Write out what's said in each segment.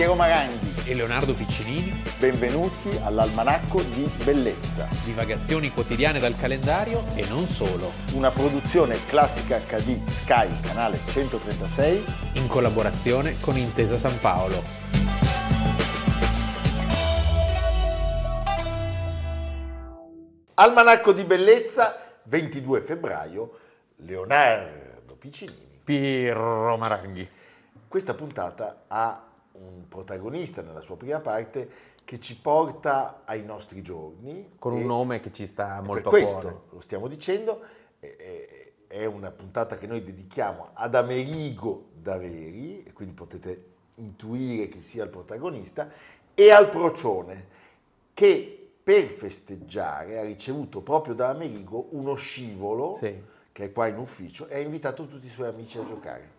Piero Maranghi. e Leonardo Piccinini, Benvenuti all'Almanacco di Bellezza, divagazioni quotidiane dal calendario e non solo, una produzione classica HD Sky, canale 136. in collaborazione con Intesa San Paolo. Almanacco di Bellezza, 22 febbraio, Leonardo Piccinini. Piero Maranghi. Questa puntata ha un protagonista nella sua prima parte che ci porta ai nostri giorni. con un nome che ci sta molto a questo cuore. lo stiamo dicendo, è una puntata che noi dedichiamo ad Amerigo Daveri, e quindi potete intuire chi sia il protagonista, e al Procione, che per festeggiare ha ricevuto proprio da Amerigo uno scivolo, Sì. che è qua in ufficio, e ha invitato tutti i suoi amici a giocare.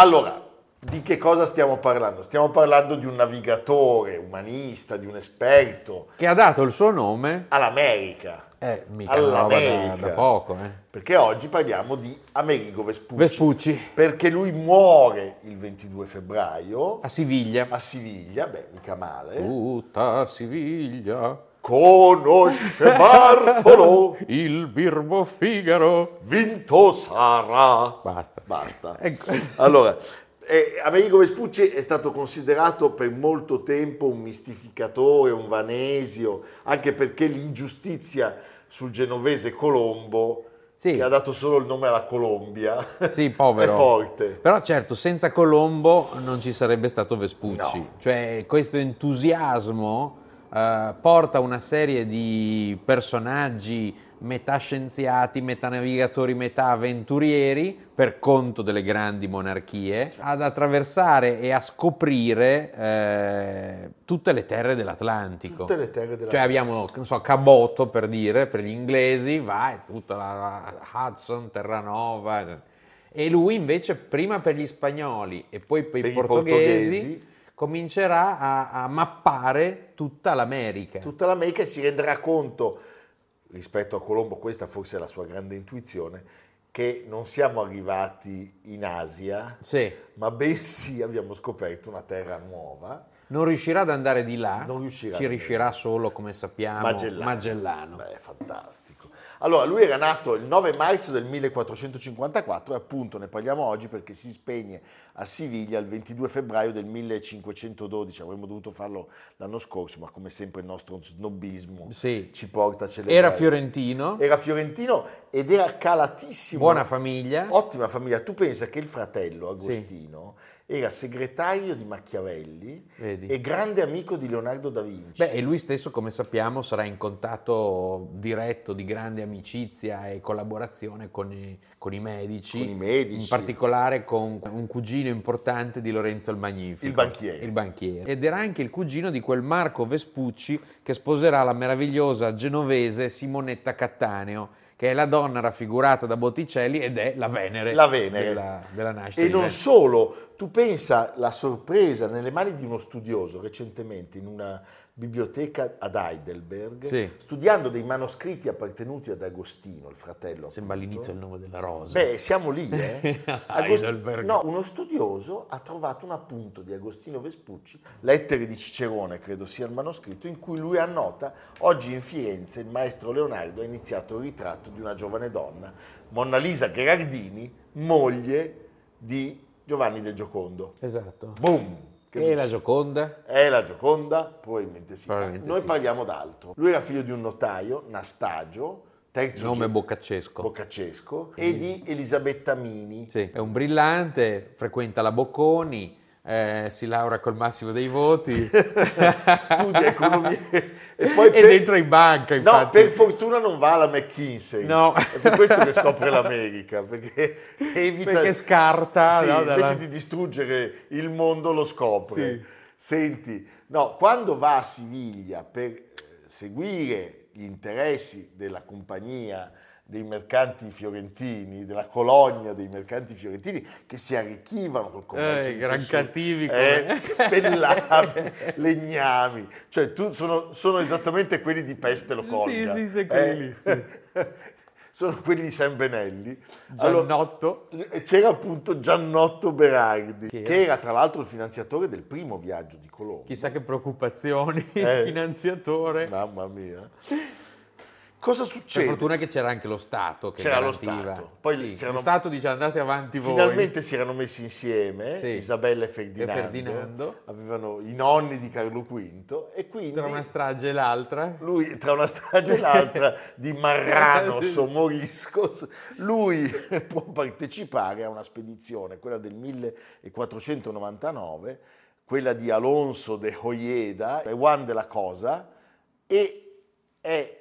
Allora, di che cosa stiamo parlando? Stiamo parlando di un navigatore, umanista, di un esperto Che ha dato il suo nome, all'America. eh, mica roba da, All'America. da poco, eh. Perché oggi parliamo di Amerigo Vespucci. Vespucci, Perché lui muore il 22 febbraio a Siviglia. a Siviglia, beh, mica male. Tutta Siviglia, Conosce Bartolo, il birbo Figaro. vinto sarà. Basta. Basta. Ecco. Allora, eh, Amerigo Vespucci è stato considerato per molto tempo un mistificatore, un vanesio, anche perché l'ingiustizia sul genovese Colombo, Sì. che ha dato solo il nome alla Colombia, Sì, povero. è forte. Però certo, senza Colombo non ci sarebbe stato Vespucci. No. Cioè, questo entusiasmo eh, porta una serie di personaggi metà scienziati, metà navigatori, metà avventurieri, per conto delle grandi monarchie, ad attraversare e a scoprire eh, tutte le terre dell'Atlantico. Tutte le terre della Cioè abbiamo, non so, Caboto per dire, per gli inglesi, vai, tutta la Hudson, Terranova. E lui invece, prima per gli spagnoli e poi per, i portoghesi, portoghesi. Comincerà a, a mappare tutta l'America. tutta l'America e si renderà conto, rispetto a Colombo, questa forse è la sua grande intuizione, che non siamo arrivati in Asia, Sì, ma bensì abbiamo scoperto una terra nuova. non riuscirà ad andare di là, Non riuscirà ci riuscirà solo, come sappiamo, Magellano. Magellano. Beh, fantastico. Allora, lui era nato il 9 marzo del 1454 e appunto ne parliamo oggi perché si spegne a Siviglia il 22 febbraio del 1512. Avremmo dovuto farlo l'anno scorso, ma come sempre il nostro snobismo Sì. ci porta a celebrare. Era fiorentino, Era fiorentino ed era calatissimo. buona famiglia. Ottima famiglia. Tu pensa che il fratello Agostino era segretario di Machiavelli Vedi. e grande amico di Leonardo da Vinci. Beh, e lui stesso, come sappiamo, sarà in contatto diretto di grande amicizia e collaborazione con i, con i medici, Con i medici. in particolare con un cugino importante di Lorenzo il Magnifico, Il banchiere. il banchiere. Ed era anche il cugino di quel Marco Vespucci che sposerà la meravigliosa genovese Simonetta Cattaneo, che è la donna raffigurata da Botticelli ed è la Venere, La Venere. Della, della nascita E non Venere. solo, tu pensa la sorpresa nelle mani di uno studioso recentemente in una biblioteca ad Heidelberg, Sì. studiando dei manoscritti appartenuti ad Agostino, il fratello. Sembra appunto. all'inizio il nome della rosa. Beh, siamo lì, eh? Heidelberg. no, uno studioso ha trovato un appunto di Agostino Vespucci, lettere di Cicerone, credo sia il manoscritto, in cui lui annota oggi in Firenze il maestro Leonardo ha iniziato il ritratto di una giovane donna, Monna Lisa Gherardini, moglie di Giovanni del Giocondo. Esatto. Boom! Che E dici? la Gioconda? È la Gioconda? Probabilmente sì. Probabilmente Noi sì. parliamo d'altro. Lui era figlio di un notaio, Nastagio, terzo Nome ge- Boccaccesco. Boccaccesco, e di Elisabetta Mini. Sì, è un brillante, frequenta la Bocconi, eh, si laurea col massimo dei voti studia economia e poi e dentro in banca infatti. No, per fortuna non va alla McKinsey. No. È per questo che scopre l'America, perché evita... Perché scarta. Sì, no, invece dalla- di distruggere il mondo lo scopre. Sì. Senti, no, quando va a Siviglia per eh, seguire gli interessi della compagnia dei mercanti fiorentini, della colonia dei mercanti fiorentini che si arricchivano col commercio Eh, gran cattivi eh, pellami, legnami, cioè tu- sono, sono esattamente quelli di Peste lo Sì, sì, sì, quelli lì, sono quelli di San Benelli. Giannotto. e c'era appunto Giannotto Berardi, che era? era tra l'altro il finanziatore del primo viaggio di Colombo. Chissà che preoccupazioni, Eh. il finanziatore. Mamma mia. Cosa Per succede? fortuna che c'era anche lo Stato che C'era lo garantiva. Stato. Poi Sì, Lo Stato dice andate avanti voi. Finalmente si erano messi insieme Sì. Isabella e Ferdinando, E Ferdinando. avevano i nonni di Carlo V e quindi Tra una strage e l'altra. lui tra una strage e l'altra di Marranos o Moriscos, lui può partecipare a una spedizione, quella del 1499, quella di Alonso de Hoyeda e Juan de la Cosa, e è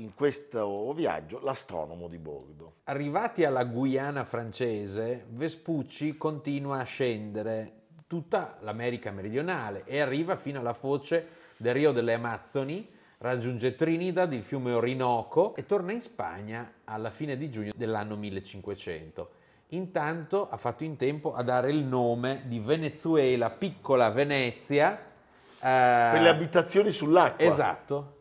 in questo viaggio l'astronomo di bordo. Arrivati alla Guyana francese, Vespucci continua a scendere tutta l'America meridionale e arriva fino alla foce del Rio delle Amazzoni, raggiunge Trinidad, il fiume Orinoco e torna in Spagna alla fine di giugno dell'anno 1500. Intanto ha fatto in tempo a dare il nome di Venezuela, piccola Venezia. eh, Per le abitazioni sull'acqua. Esatto.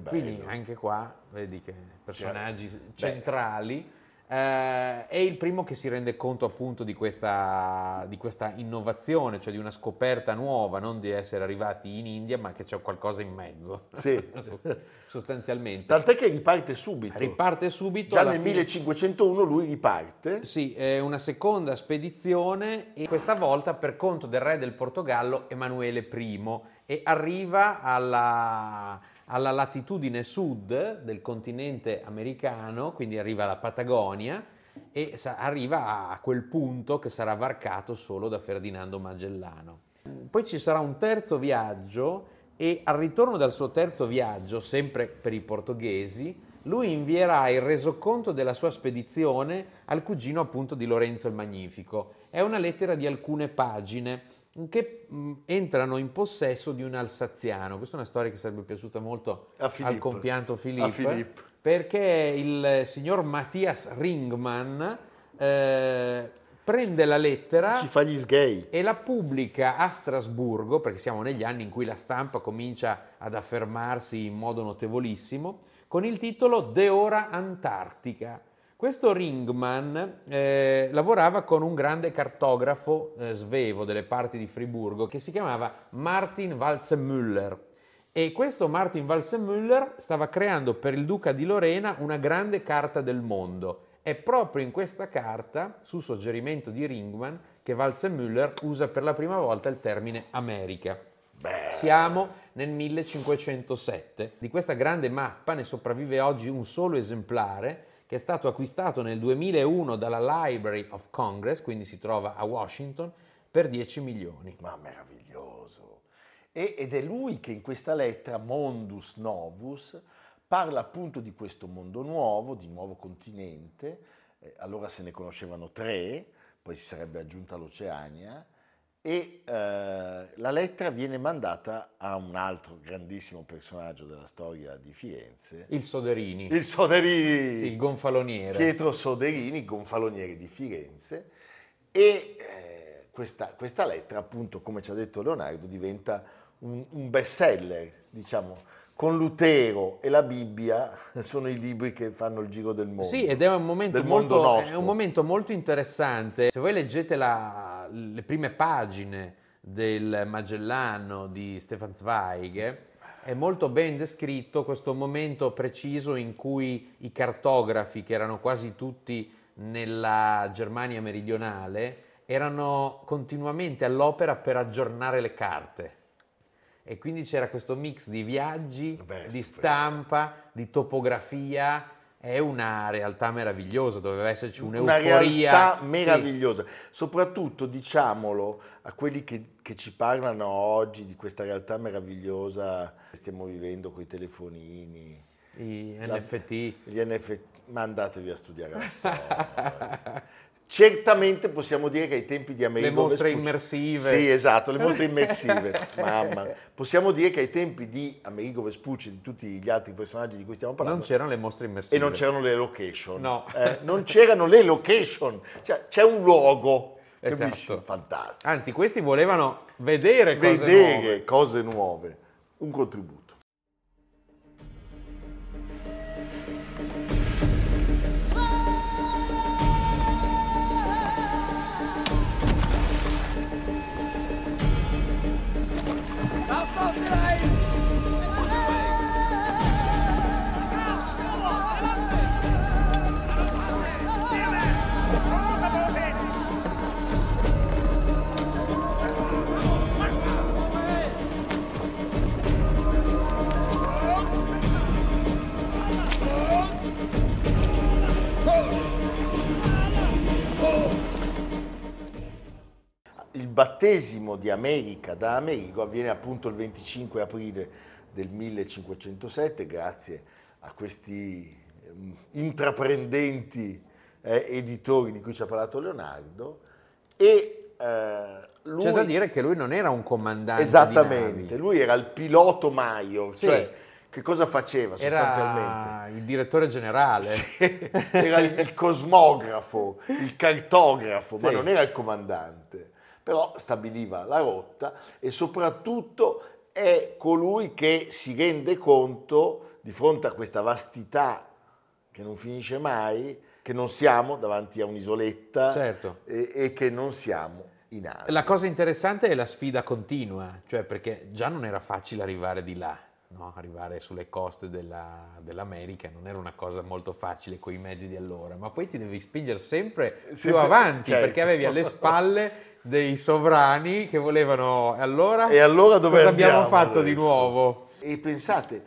Quindi anche qua vedi che personaggi centrali. eh, è il primo che si rende conto appunto di questa, di questa innovazione, cioè di una scoperta nuova, non di essere arrivati in India, ma che c'è qualcosa in mezzo. Sì. Sostanzialmente. Tant'è che riparte subito. Riparte subito. Già nel fine- 1501 lui riparte. Sì, è una seconda spedizione e questa volta per conto del re del Portogallo Emanuele I e arriva alla, alla latitudine sud del continente americano, quindi arriva alla Patagonia e sa- arriva a quel punto che sarà varcato solo da Ferdinando Magellano. Poi ci sarà un terzo viaggio e al ritorno dal suo terzo viaggio, sempre per i portoghesi, lui invierà il resoconto della sua spedizione al cugino appunto di Lorenzo il Magnifico. È una lettera di alcune pagine che mh, entrano in possesso di un alsaziano. Questa è una storia che sarebbe piaciuta molto al compianto Filippo, Filippo. perché il signor Mattias Ringman eh, prende la lettera e la pubblica a Strasburgo, perché siamo negli anni in cui la stampa comincia ad affermarsi in modo notevolissimo, con il titolo De ora Antartica. Questo Ringman eh, lavorava con un grande cartografo eh, svevo delle parti di Friburgo che si chiamava Martin Walzenmüller. E questo Martin Walzenmüller stava creando per il duca di Lorena una grande carta del mondo. È proprio in questa carta, su suggerimento di Ringman, che Walzenmüller usa per la prima volta il termine America. Beh, Siamo nel 1507. Di questa grande mappa ne sopravvive oggi un solo esemplare che è stato acquistato nel 2001 dalla Library of Congress, quindi si trova a Washington, per 10 milioni. ma meraviglioso. E- ed è lui che in questa lettera, Mondus Novus, parla appunto di questo mondo nuovo, di nuovo continente. Eh, allora se ne conoscevano tre, poi si sarebbe aggiunta l'Oceania. E eh, la lettera viene mandata a un altro grandissimo personaggio della storia di Firenze, Il Soderini, il Soderini. sì, il gonfaloniere. Pietro Soderini, gonfaloniere di Firenze, e eh, questa, questa lettera, appunto, come ci ha detto Leonardo, diventa un, un bestseller, diciamo, con Lutero e la Bibbia sono i libri che fanno il giro del mondo. Sì, ed è un momento, del mondo molto, è un momento molto interessante. Se voi leggete la- le prime pagine del Magellano di Stefan Zweig, è molto ben descritto questo momento preciso in cui i cartografi, che erano quasi tutti nella Germania meridionale, erano continuamente all'opera per aggiornare le carte. E quindi c'era questo mix di viaggi, Beh, di stampa, di topografia è una realtà meravigliosa, doveva esserci una un'euforia. realtà Sì. meravigliosa. Soprattutto diciamolo a quelli che, che ci parlano oggi di questa realtà meravigliosa che stiamo vivendo con i telefonini, I La- NFT. gli NFT, ma andatevi a studiare la storia. Certamente possiamo dire che ai tempi di Amerigo Le mostre Vespucci- immersive. Sì, esatto, le mostre immersive. Mamma. Possiamo dire che ai tempi di Amerigo Vespucci e di tutti gli altri personaggi di cui stiamo parlando Non c'erano le mostre immersive. e non c'erano le location. No. Eh, non c'erano le location. Cioè, c'è un luogo. Esatto. Capisci? Fantastico. Anzi, questi volevano vedere cose Vedere nuove. cose nuove. Un contributo. Battesimo di America da Amerigo avviene appunto il 25 aprile del 1507 grazie a questi ehm, intraprendenti eh, editori di cui ci ha parlato Leonardo e eh, lui C'è da dire che lui non era un comandante esattamente, lui era il pilota Major, Sì. cioè che cosa faceva sostanzialmente? Era il direttore generale. era il, il cosmografo, il cartografo, ma Sì. non era il comandante. Però stabiliva la rotta e soprattutto è colui che si rende conto di fronte a questa vastità che non finisce mai, che non siamo davanti a un'isoletta Certo. e, e che non siamo in Asia. La cosa interessante è la sfida continua, cioè perché già non era facile arrivare di là, no? arrivare sulle coste della- dell'America non era una cosa molto facile con i mezzi di allora, ma poi ti devi spingere sempre più Sempre- avanti certo. perché avevi alle spalle dei sovrani che volevano... E allora, E allora dove cosa abbiamo fatto di adesso? nuovo? E pensate,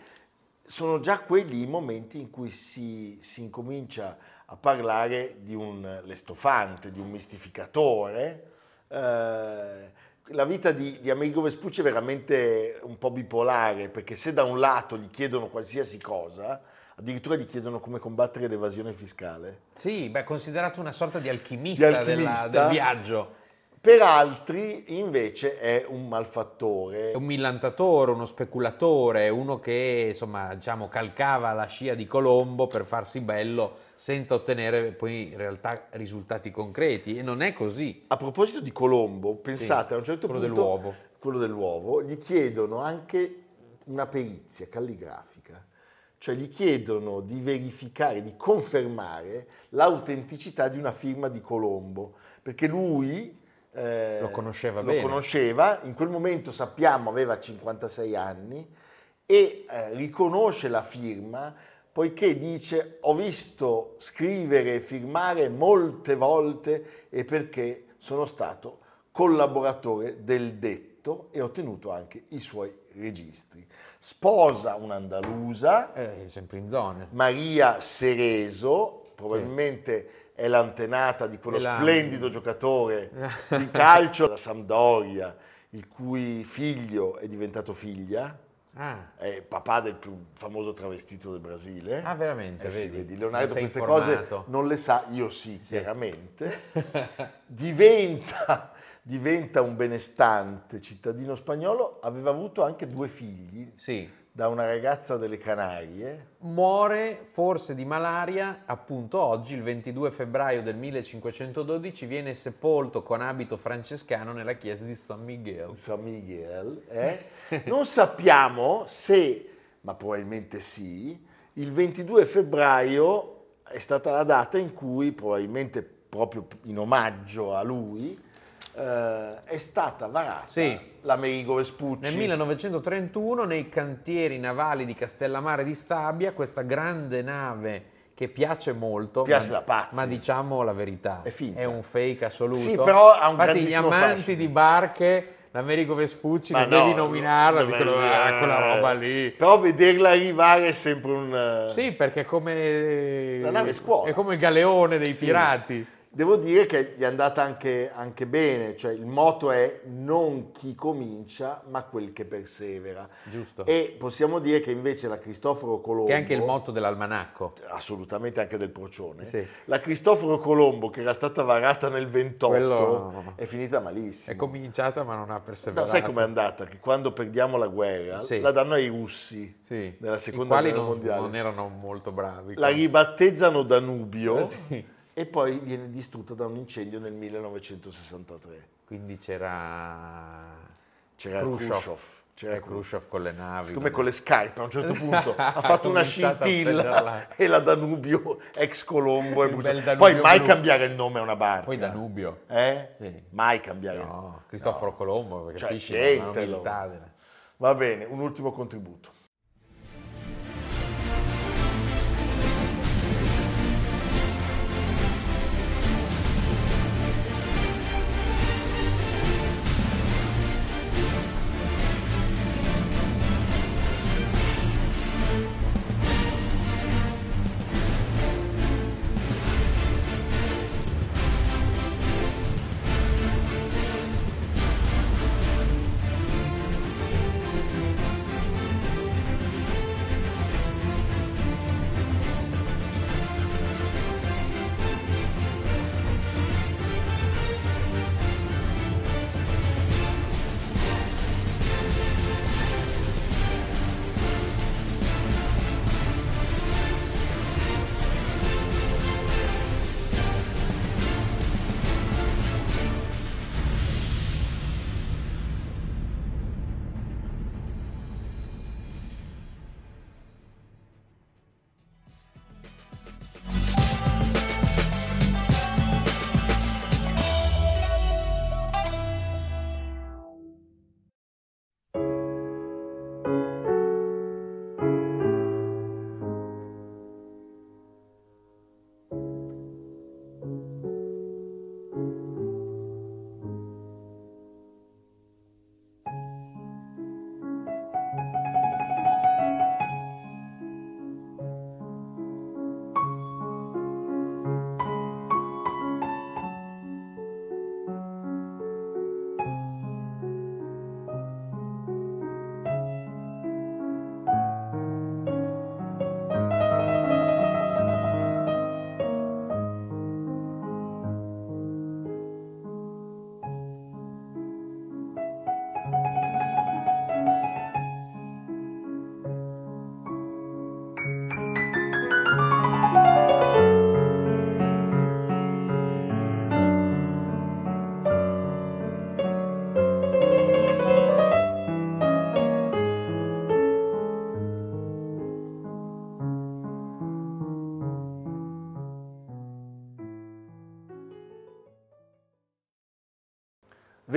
sono già quelli i momenti in cui si, si incomincia a parlare di un lestofante, di un mistificatore. Eh, la vita di, di Amerigo Vespucci è veramente un po' bipolare, perché se da un lato gli chiedono qualsiasi cosa, addirittura gli chiedono come combattere l'evasione fiscale, Sì, beh, considerato una sorta di alchimista, Di della- alchimista. del viaggio. Per altri invece è un malfattore. È un millantatore, uno speculatore, uno che insomma diciamo calcava la scia di Colombo per farsi bello senza ottenere poi in realtà risultati concreti e non è così. A proposito di Colombo, pensate Sì, a un certo quello punto dell'uovo. quello dell'uovo, gli chiedono anche una perizia calligrafica, cioè gli chiedono di verificare, di confermare l'autenticità di una firma di Colombo, perché lui eh, Lo conosceva lo bene. conosceva, in quel momento sappiamo aveva 56 anni e eh, riconosce la firma poiché dice ho visto scrivere e firmare molte volte e perché sono stato collaboratore del detto e ho ottenuto anche i suoi registri. Sposa un'andalusa, È sempre in zona. Maria Sereso, probabilmente è l'antenata di quello la- splendido giocatore di calcio della Sampdoria, il cui figlio è diventato figlia, Ah, è papà del più famoso travestito del Brasile. Ah, veramente, Eh sì, vedi? vedi, Leonardo queste informato. cose non le sa, io sì, chiaramente. diventa, diventa un benestante cittadino spagnolo, aveva avuto anche due figli sì. Da una ragazza delle Canarie. Muore forse di malaria appunto oggi, il 22 febbraio del 1512, viene sepolto con abito francescano nella chiesa di San Miguel. San Miguel, eh? non sappiamo se, ma probabilmente sì, il 22 febbraio è stata la data in cui, probabilmente proprio in omaggio a lui, eh, è stata varata Sì. l'Amerigo Vespucci. Nel 1931 nei cantieri navali di Castellammare di Stabia questa grande nave che piace molto, Piace ma, pazzi. ma diciamo la verità, È finta. un fake assoluto. Sì, però ha un Infatti gli amanti fascino. di barche l'Americo Vespucci, Ma non no, devi nominarla, no, dicono, eh, "Ah, quella roba lì. Però vederla arrivare è sempre un... eh, Sì, perché è come... La nave scuola. È come il galeone dei pirati. Devo dire che gli è andata anche, anche bene, cioè il motto è non chi comincia, ma quel che persevera. Giusto. E possiamo dire che invece la Cristoforo Colombo... Che è anche il motto dell'almanacco. assolutamente anche del procione. Sì. La Cristoforo Colombo, che era stata varata nel 28, Quello- è finita malissimo. È cominciata ma non ha No, perseverato. sai com'è andata? Che quando perdiamo la guerra Sì. la danno ai russi Sì. nella I seconda guerra non, mondiale. non erano molto bravi. La ribattezzano Danubio sì. E poi viene distrutta da un incendio nel 1963. Quindi c'era... C'era Khrushchev. Khrushchev. C'era Eh, Khrushchev con le navi. Come con le scarpe a un certo punto ha fatto una scintilla e la Danubio ex Colombo è bruciata. Poi mai blu. cambiare il nome a una barca. Poi Danubio. Eh? Sì. Mai cambiare. No, Cristoforo Colombo, Cioè, capisci? della- Va bene, un ultimo contributo.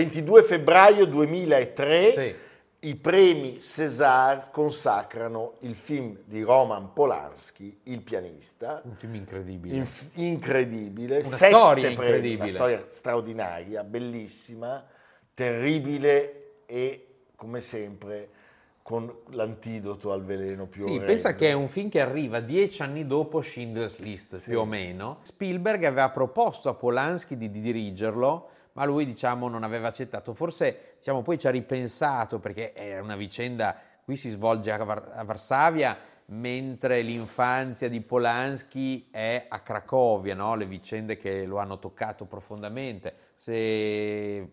...22 febbraio 2003... Sì. I premi César consacrano il film di Roman Polanski, Il pianista, Un film incredibile. Inf- incredibile, Una sette storia premi, incredibile. una storia straordinaria, bellissima, terribile e come sempre con l'antidoto al veleno più Sì, orrendo. pensa che è un film che arriva dieci anni dopo Schindler's List, più o meno. Spielberg aveva proposto a Polanski di dirigerlo, ma lui, diciamo, non aveva accettato. Forse, diciamo, poi ci ha ripensato perché è una vicenda, qui si svolge a, Var- a Varsavia, mentre l'infanzia di Polanski è a Cracovia, no? le vicende che lo hanno toccato profondamente. Se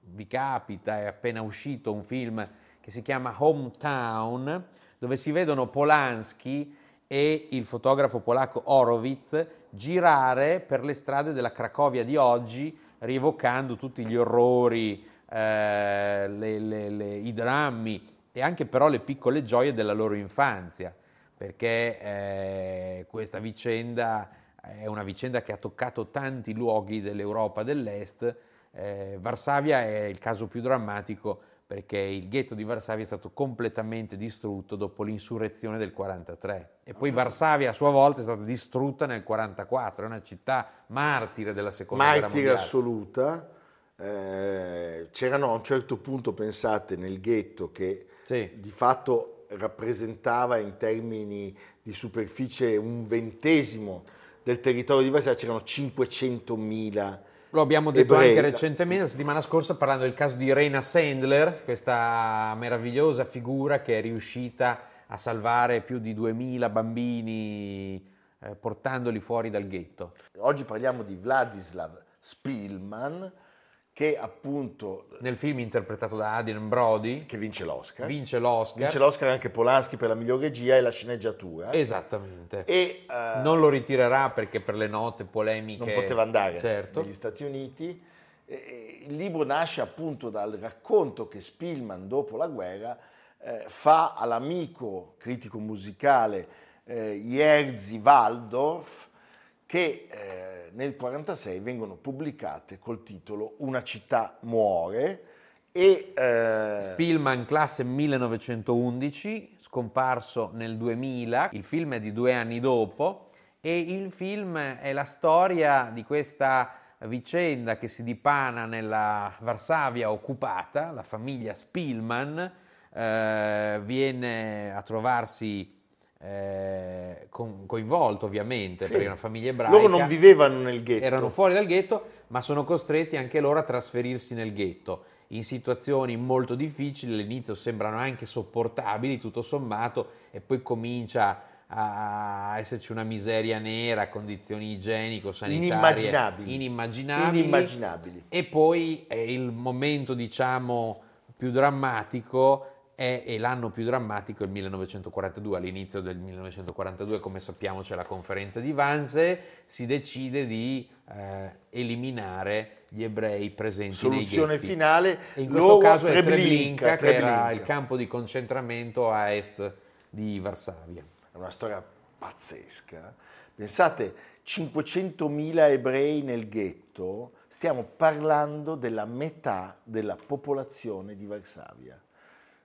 vi capita, è appena uscito un film che si chiama Hometown, dove si vedono Polanski e il fotografo polacco Horowitz girare per le strade della Cracovia di oggi, rievocando tutti gli orrori, eh, le- le- le- i drammi e anche però le piccole gioie della loro infanzia, perché eh, questa vicenda è una vicenda che ha toccato tanti luoghi dell'Europa dell'Est. Eh, Varsavia è il caso più drammatico perché il ghetto di Varsavia è stato completamente distrutto dopo l'insurrezione del 43 e poi Varsavia a sua volta è stata distrutta nel 44, è una città martire della seconda guerra martire mondiale. assoluta. Eh, c'erano a un certo punto, pensate, nel ghetto che Sì. di fatto rappresentava in termini di superficie un ventesimo del territorio di Varsavia, c'erano 500.000 Lo abbiamo detto ebrei. anche recentemente, la settimana scorsa, parlando del caso di Reina Sandler, questa meravigliosa figura che è riuscita a salvare più di 2000 bambini eh, portandoli fuori dal ghetto. Oggi parliamo di Vladislav Spilman, che appunto Nel film interpretato da Adrian Brody, che vince l'Oscar. vince l'Oscar. Vince l'Oscar anche Polanski per la miglior regia e la sceneggiatura. Esattamente. E eh, non lo ritirerà perché per le note polemiche non poteva andare certo. negli Stati Uniti. Il libro nasce appunto dal racconto che Spillman dopo la guerra eh, fa all'amico critico musicale eh, Jerzy Waldorf che eh, nel 1946 vengono pubblicate col titolo Una città muore e eh, Spillman, classe 1911, scomparso nel 2000, il film è di due anni dopo e il film è la storia di questa vicenda che si dipana nella Varsavia occupata, la famiglia Spillman eh, viene a trovarsi eh, coinvolto ovviamente Sì. perché è una famiglia ebraica loro non vivevano nel ghetto. erano fuori dal ghetto, ma sono costretti anche loro a trasferirsi nel ghetto in situazioni molto difficili, all'inizio sembrano anche sopportabili tutto sommato e poi comincia a esserci una miseria nera, condizioni igienico-sanitarie Inimmaginabili. inimmaginabili. Inimmaginabili. E poi eh, il momento, diciamo, più drammatico è, e l'anno più drammatico è il 1942. All'inizio del 1942, come sappiamo, c'è la conferenza di Wannsee, si decide di eh, eliminare gli ebrei presenti Soluzione finale, E in questo caso è Treblinka, Treblinka, che era il campo di concentramento a est di Varsavia. È una storia pazzesca. Pensate, 500.000 ebrei nel ghetto, stiamo parlando della metà della popolazione di Varsavia.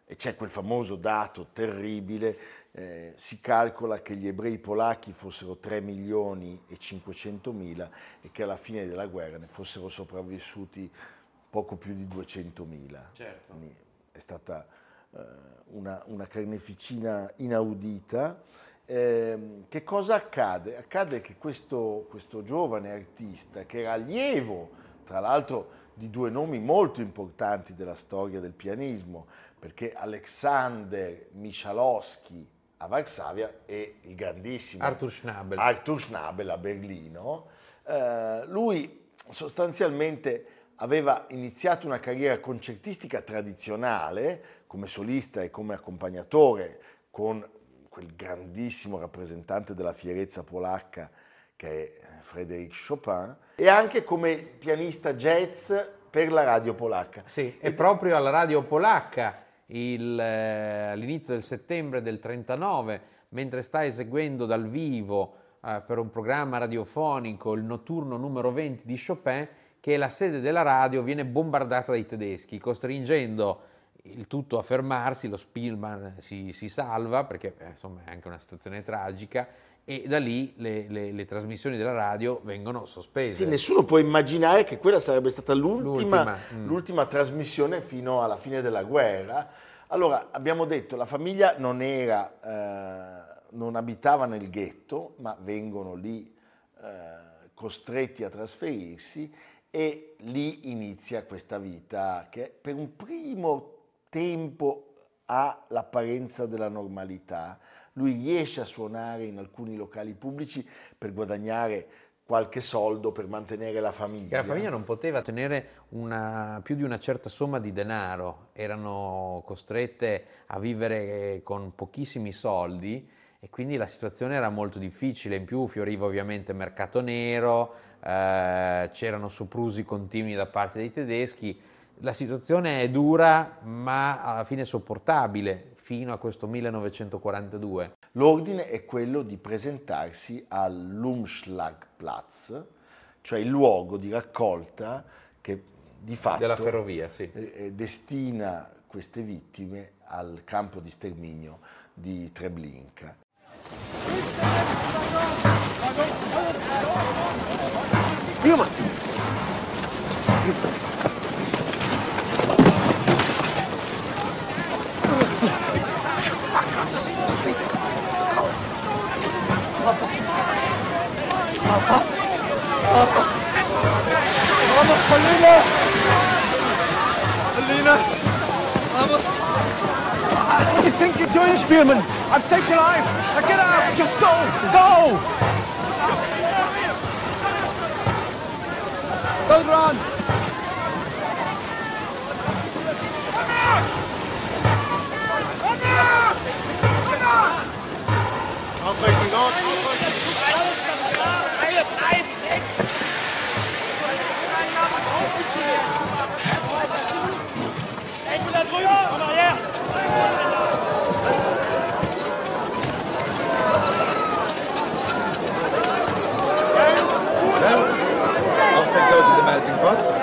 E c'è quel famoso dato terribile, eh, si calcola che gli ebrei polacchi fossero 3 milioni e 500 mila e che alla fine della guerra ne fossero sopravvissuti poco più di 200 mila. Certo. Quindi è stata eh, una, una carneficina inaudita. Ehm, che cosa accade? Accade che questo, questo giovane artista, che era allievo, tra l'altro, di due nomi molto importanti della storia del pianismo, perché Alexander Michalowski a Varsavia e il grandissimo Arthur Schnabel. Arthur Schnabel a Berlino, eh, lui sostanzialmente aveva iniziato una carriera concertistica tradizionale come solista e come accompagnatore con quel grandissimo rappresentante della fierezza polacca che è Frédéric Chopin e anche come pianista jazz per la radio polacca. Sì, e proprio alla radio polacca il, eh, all'inizio del settembre del 39, mentre sta eseguendo dal vivo eh, per un programma radiofonico il notturno numero 20 di Chopin, che la sede della radio viene bombardata dai tedeschi, costringendo il tutto a fermarsi, lo Spielman si, si salva perché eh, insomma è anche una situazione tragica e da lì le, le- le trasmissioni della radio vengono sospese. Sì, nessuno può immaginare che quella sarebbe stata l'ultima, L'ultima, mm. l'ultima trasmissione fino alla fine della guerra. Allora, abbiamo detto, la famiglia non era, eh, non abitava nel ghetto, ma vengono lì eh, costretti a trasferirsi e lì inizia questa vita che per un primo tempo ha l'apparenza della normalità. Lui riesce a suonare in alcuni locali pubblici per guadagnare qualche soldo per mantenere la famiglia. La famiglia non poteva tenere una- più di una certa somma di denaro, erano costrette a vivere con pochissimi soldi e quindi la situazione era molto difficile. In più fioriva ovviamente mercato nero, eh, c'erano soprusi continui da parte dei tedeschi. La situazione è dura, ma alla fine sopportabile fino a questo 1942. L'ordine è quello di presentarsi all'Umschlagplatz, cioè il luogo di raccolta che di fatto Della ferrovia, sì. eh, eh, destina queste vittime al campo di sterminio di Treblinka. Spielmann! What do you think you're doing, Spielman? I've saved your life. Now get out. Just go. Go. Abwechslung dort. Wel, afwegloos in de muiting, wat?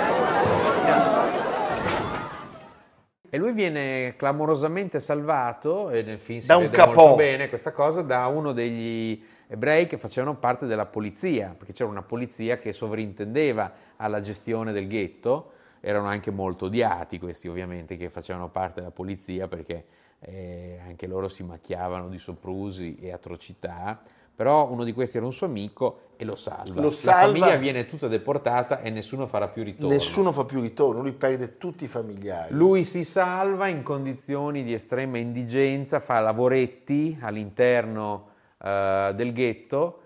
E lui viene clamorosamente salvato, e nel film si Da vede molto bene questa cosa, da uno degli ebrei che facevano parte della polizia, perché c'era una polizia che sovrintendeva alla gestione del ghetto, erano anche molto odiati questi ovviamente che facevano parte della polizia perché eh, anche loro si macchiavano di soprusi e atrocità, però uno di questi era un suo amico e lo salva. Lo La salva. famiglia viene tutta deportata e nessuno farà più ritorno. Nessuno fa più ritorno, lui perde tutti i familiari. Lui si salva in condizioni di estrema indigenza, fa lavoretti all'interno eh, del ghetto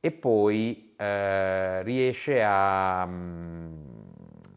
e poi eh, riesce a, a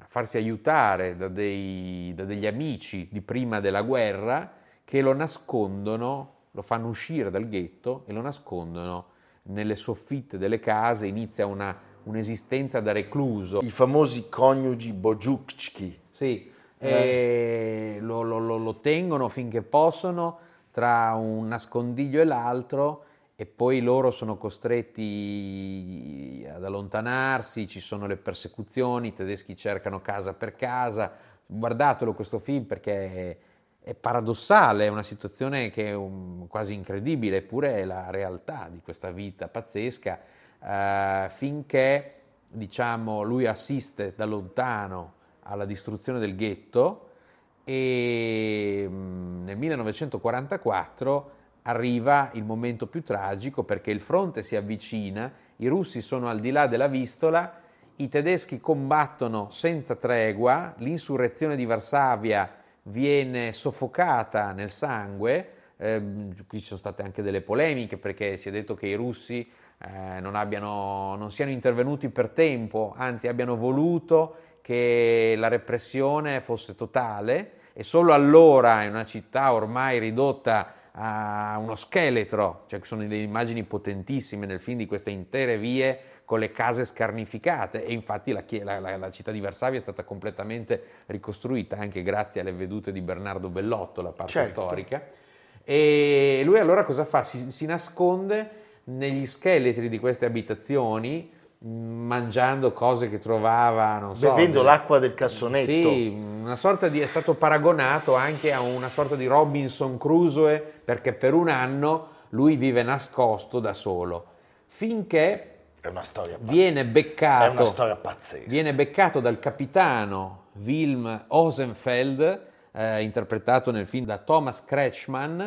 farsi aiutare da, dei- da degli amici di prima della guerra che lo nascondono, lo fanno uscire dal ghetto e lo nascondono nelle soffitte delle case, inizia una- un'esistenza da recluso. I famosi coniugi Bogiukski. Sì, e lo, lo- lo- lo tengono finché possono tra un nascondiglio e l'altro e poi loro sono costretti ad allontanarsi, ci sono le persecuzioni, i tedeschi cercano casa per casa. Guardatelo questo film perché è, paradossale, è una situazione che è un- quasi incredibile, eppure è la realtà di questa vita pazzesca, eh, finché diciamo, lui assiste da lontano alla distruzione del ghetto e mm, nel 1944 arriva il momento più tragico perché il fronte si avvicina, i russi sono al di là della Vistola, i tedeschi combattono senza tregua, l'insurrezione di Varsavia viene soffocata nel sangue, ehm, qui ci sono state anche delle polemiche perché si è detto che i russi eh, non, abbiano, non siano intervenuti per tempo, anzi abbiano voluto che la repressione fosse totale e solo allora in una città ormai ridotta a uno scheletro, cioè ci sono delle immagini potentissime nel film di queste intere vie con le case scarnificate e infatti la, la- la- città di Varsavia è stata completamente ricostruita anche grazie alle vedute di Bernardo Bellotto, la parte Certo. storica. E lui allora cosa fa? Si, si nasconde negli scheletri di queste abitazioni, mangiando cose che trovava, non so. Bevendo delle- l'acqua del cassonetto. Sì, una sorta di, è stato paragonato anche a una sorta di Robinson Crusoe perché per un anno lui vive nascosto da solo, finché È una storia, pa- viene è una beccato, storia pazzesca. viene beccato dal capitano Wilm Osenfeld, eh, interpretato nel film da Thomas Kretschmann,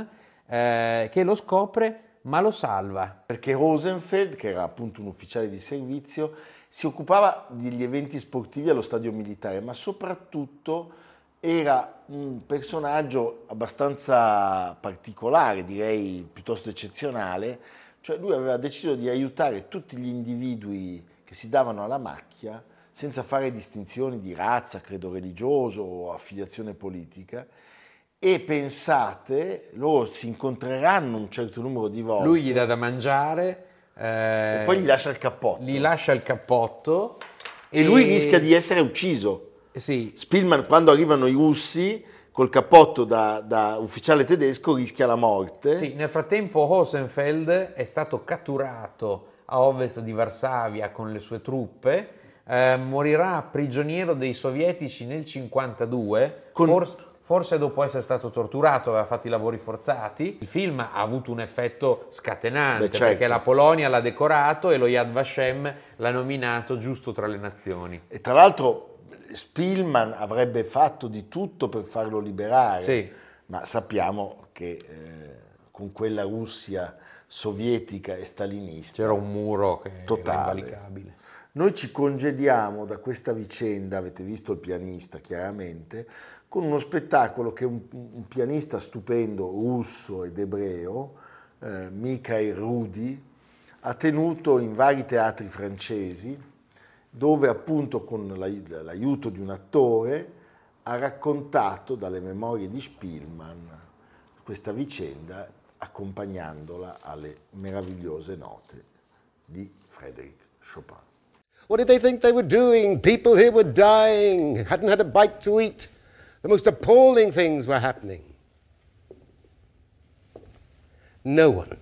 eh, che lo scopre ma lo salva. Perché Rosenfeld, che era appunto un ufficiale di servizio, si occupava degli eventi sportivi allo stadio militare, ma soprattutto era un personaggio abbastanza particolare, direi piuttosto eccezionale, cioè lui aveva deciso di aiutare tutti gli individui che si davano alla macchia senza fare distinzioni di razza, credo religioso o affiliazione politica. E pensate, loro si incontreranno un certo numero di volte Lui gli dà da mangiare, eh, e poi gli lascia il cappotto. gli lascia il cappotto E lui rischia di essere ucciso. Sì, Spillman, quando arrivano i russi, col cappotto da, da ufficiale tedesco, rischia la morte. Sì, nel frattempo Hosenfeld è stato catturato a ovest di Varsavia con le sue truppe, eh, morirà prigioniero dei sovietici nel 52, Con- forse, forse dopo essere stato torturato, aveva fatto i lavori forzati. Il film ha avuto un effetto scatenante Beh, certo. perché la Polonia l'ha decorato e lo Yad Vashem l'ha nominato giusto tra le nazioni. E tra l'altro Spillman avrebbe fatto di tutto per farlo liberare, Sì. ma sappiamo che eh, con quella Russia sovietica e stalinista. C'era un muro che Totale. era. Noi ci congediamo da questa vicenda, avete visto il pianista chiaramente, con uno spettacolo che un, un pianista stupendo, russo ed ebreo, eh, Mikhail Rudi, ha tenuto in vari teatri francesi, dove appunto con l'ai- l'aiuto di un attore ha raccontato dalle memorie di Spielman questa vicenda accompagnandola alle meravigliose note di Frédéric Chopin. What did they think they were doing? People here were dying, hadn't had a bite to eat. The most appalling things were happening. No one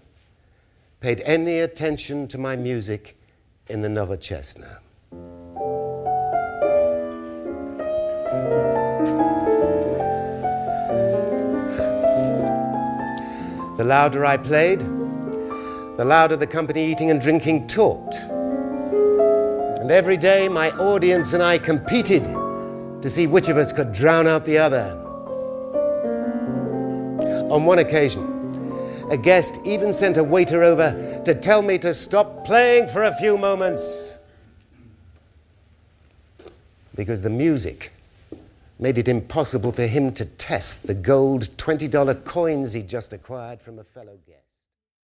paid any attention to my music in the Novochesna. The louder I played, the louder the company eating and drinking talked. And every day my audience and I competed to see which of us could drown out the other. On one occasion, a guest even sent a waiter over to tell me to stop playing for a few moments. Because the music made it impossible for him to test the gold $20 coins he'd just acquired from a fellow guest.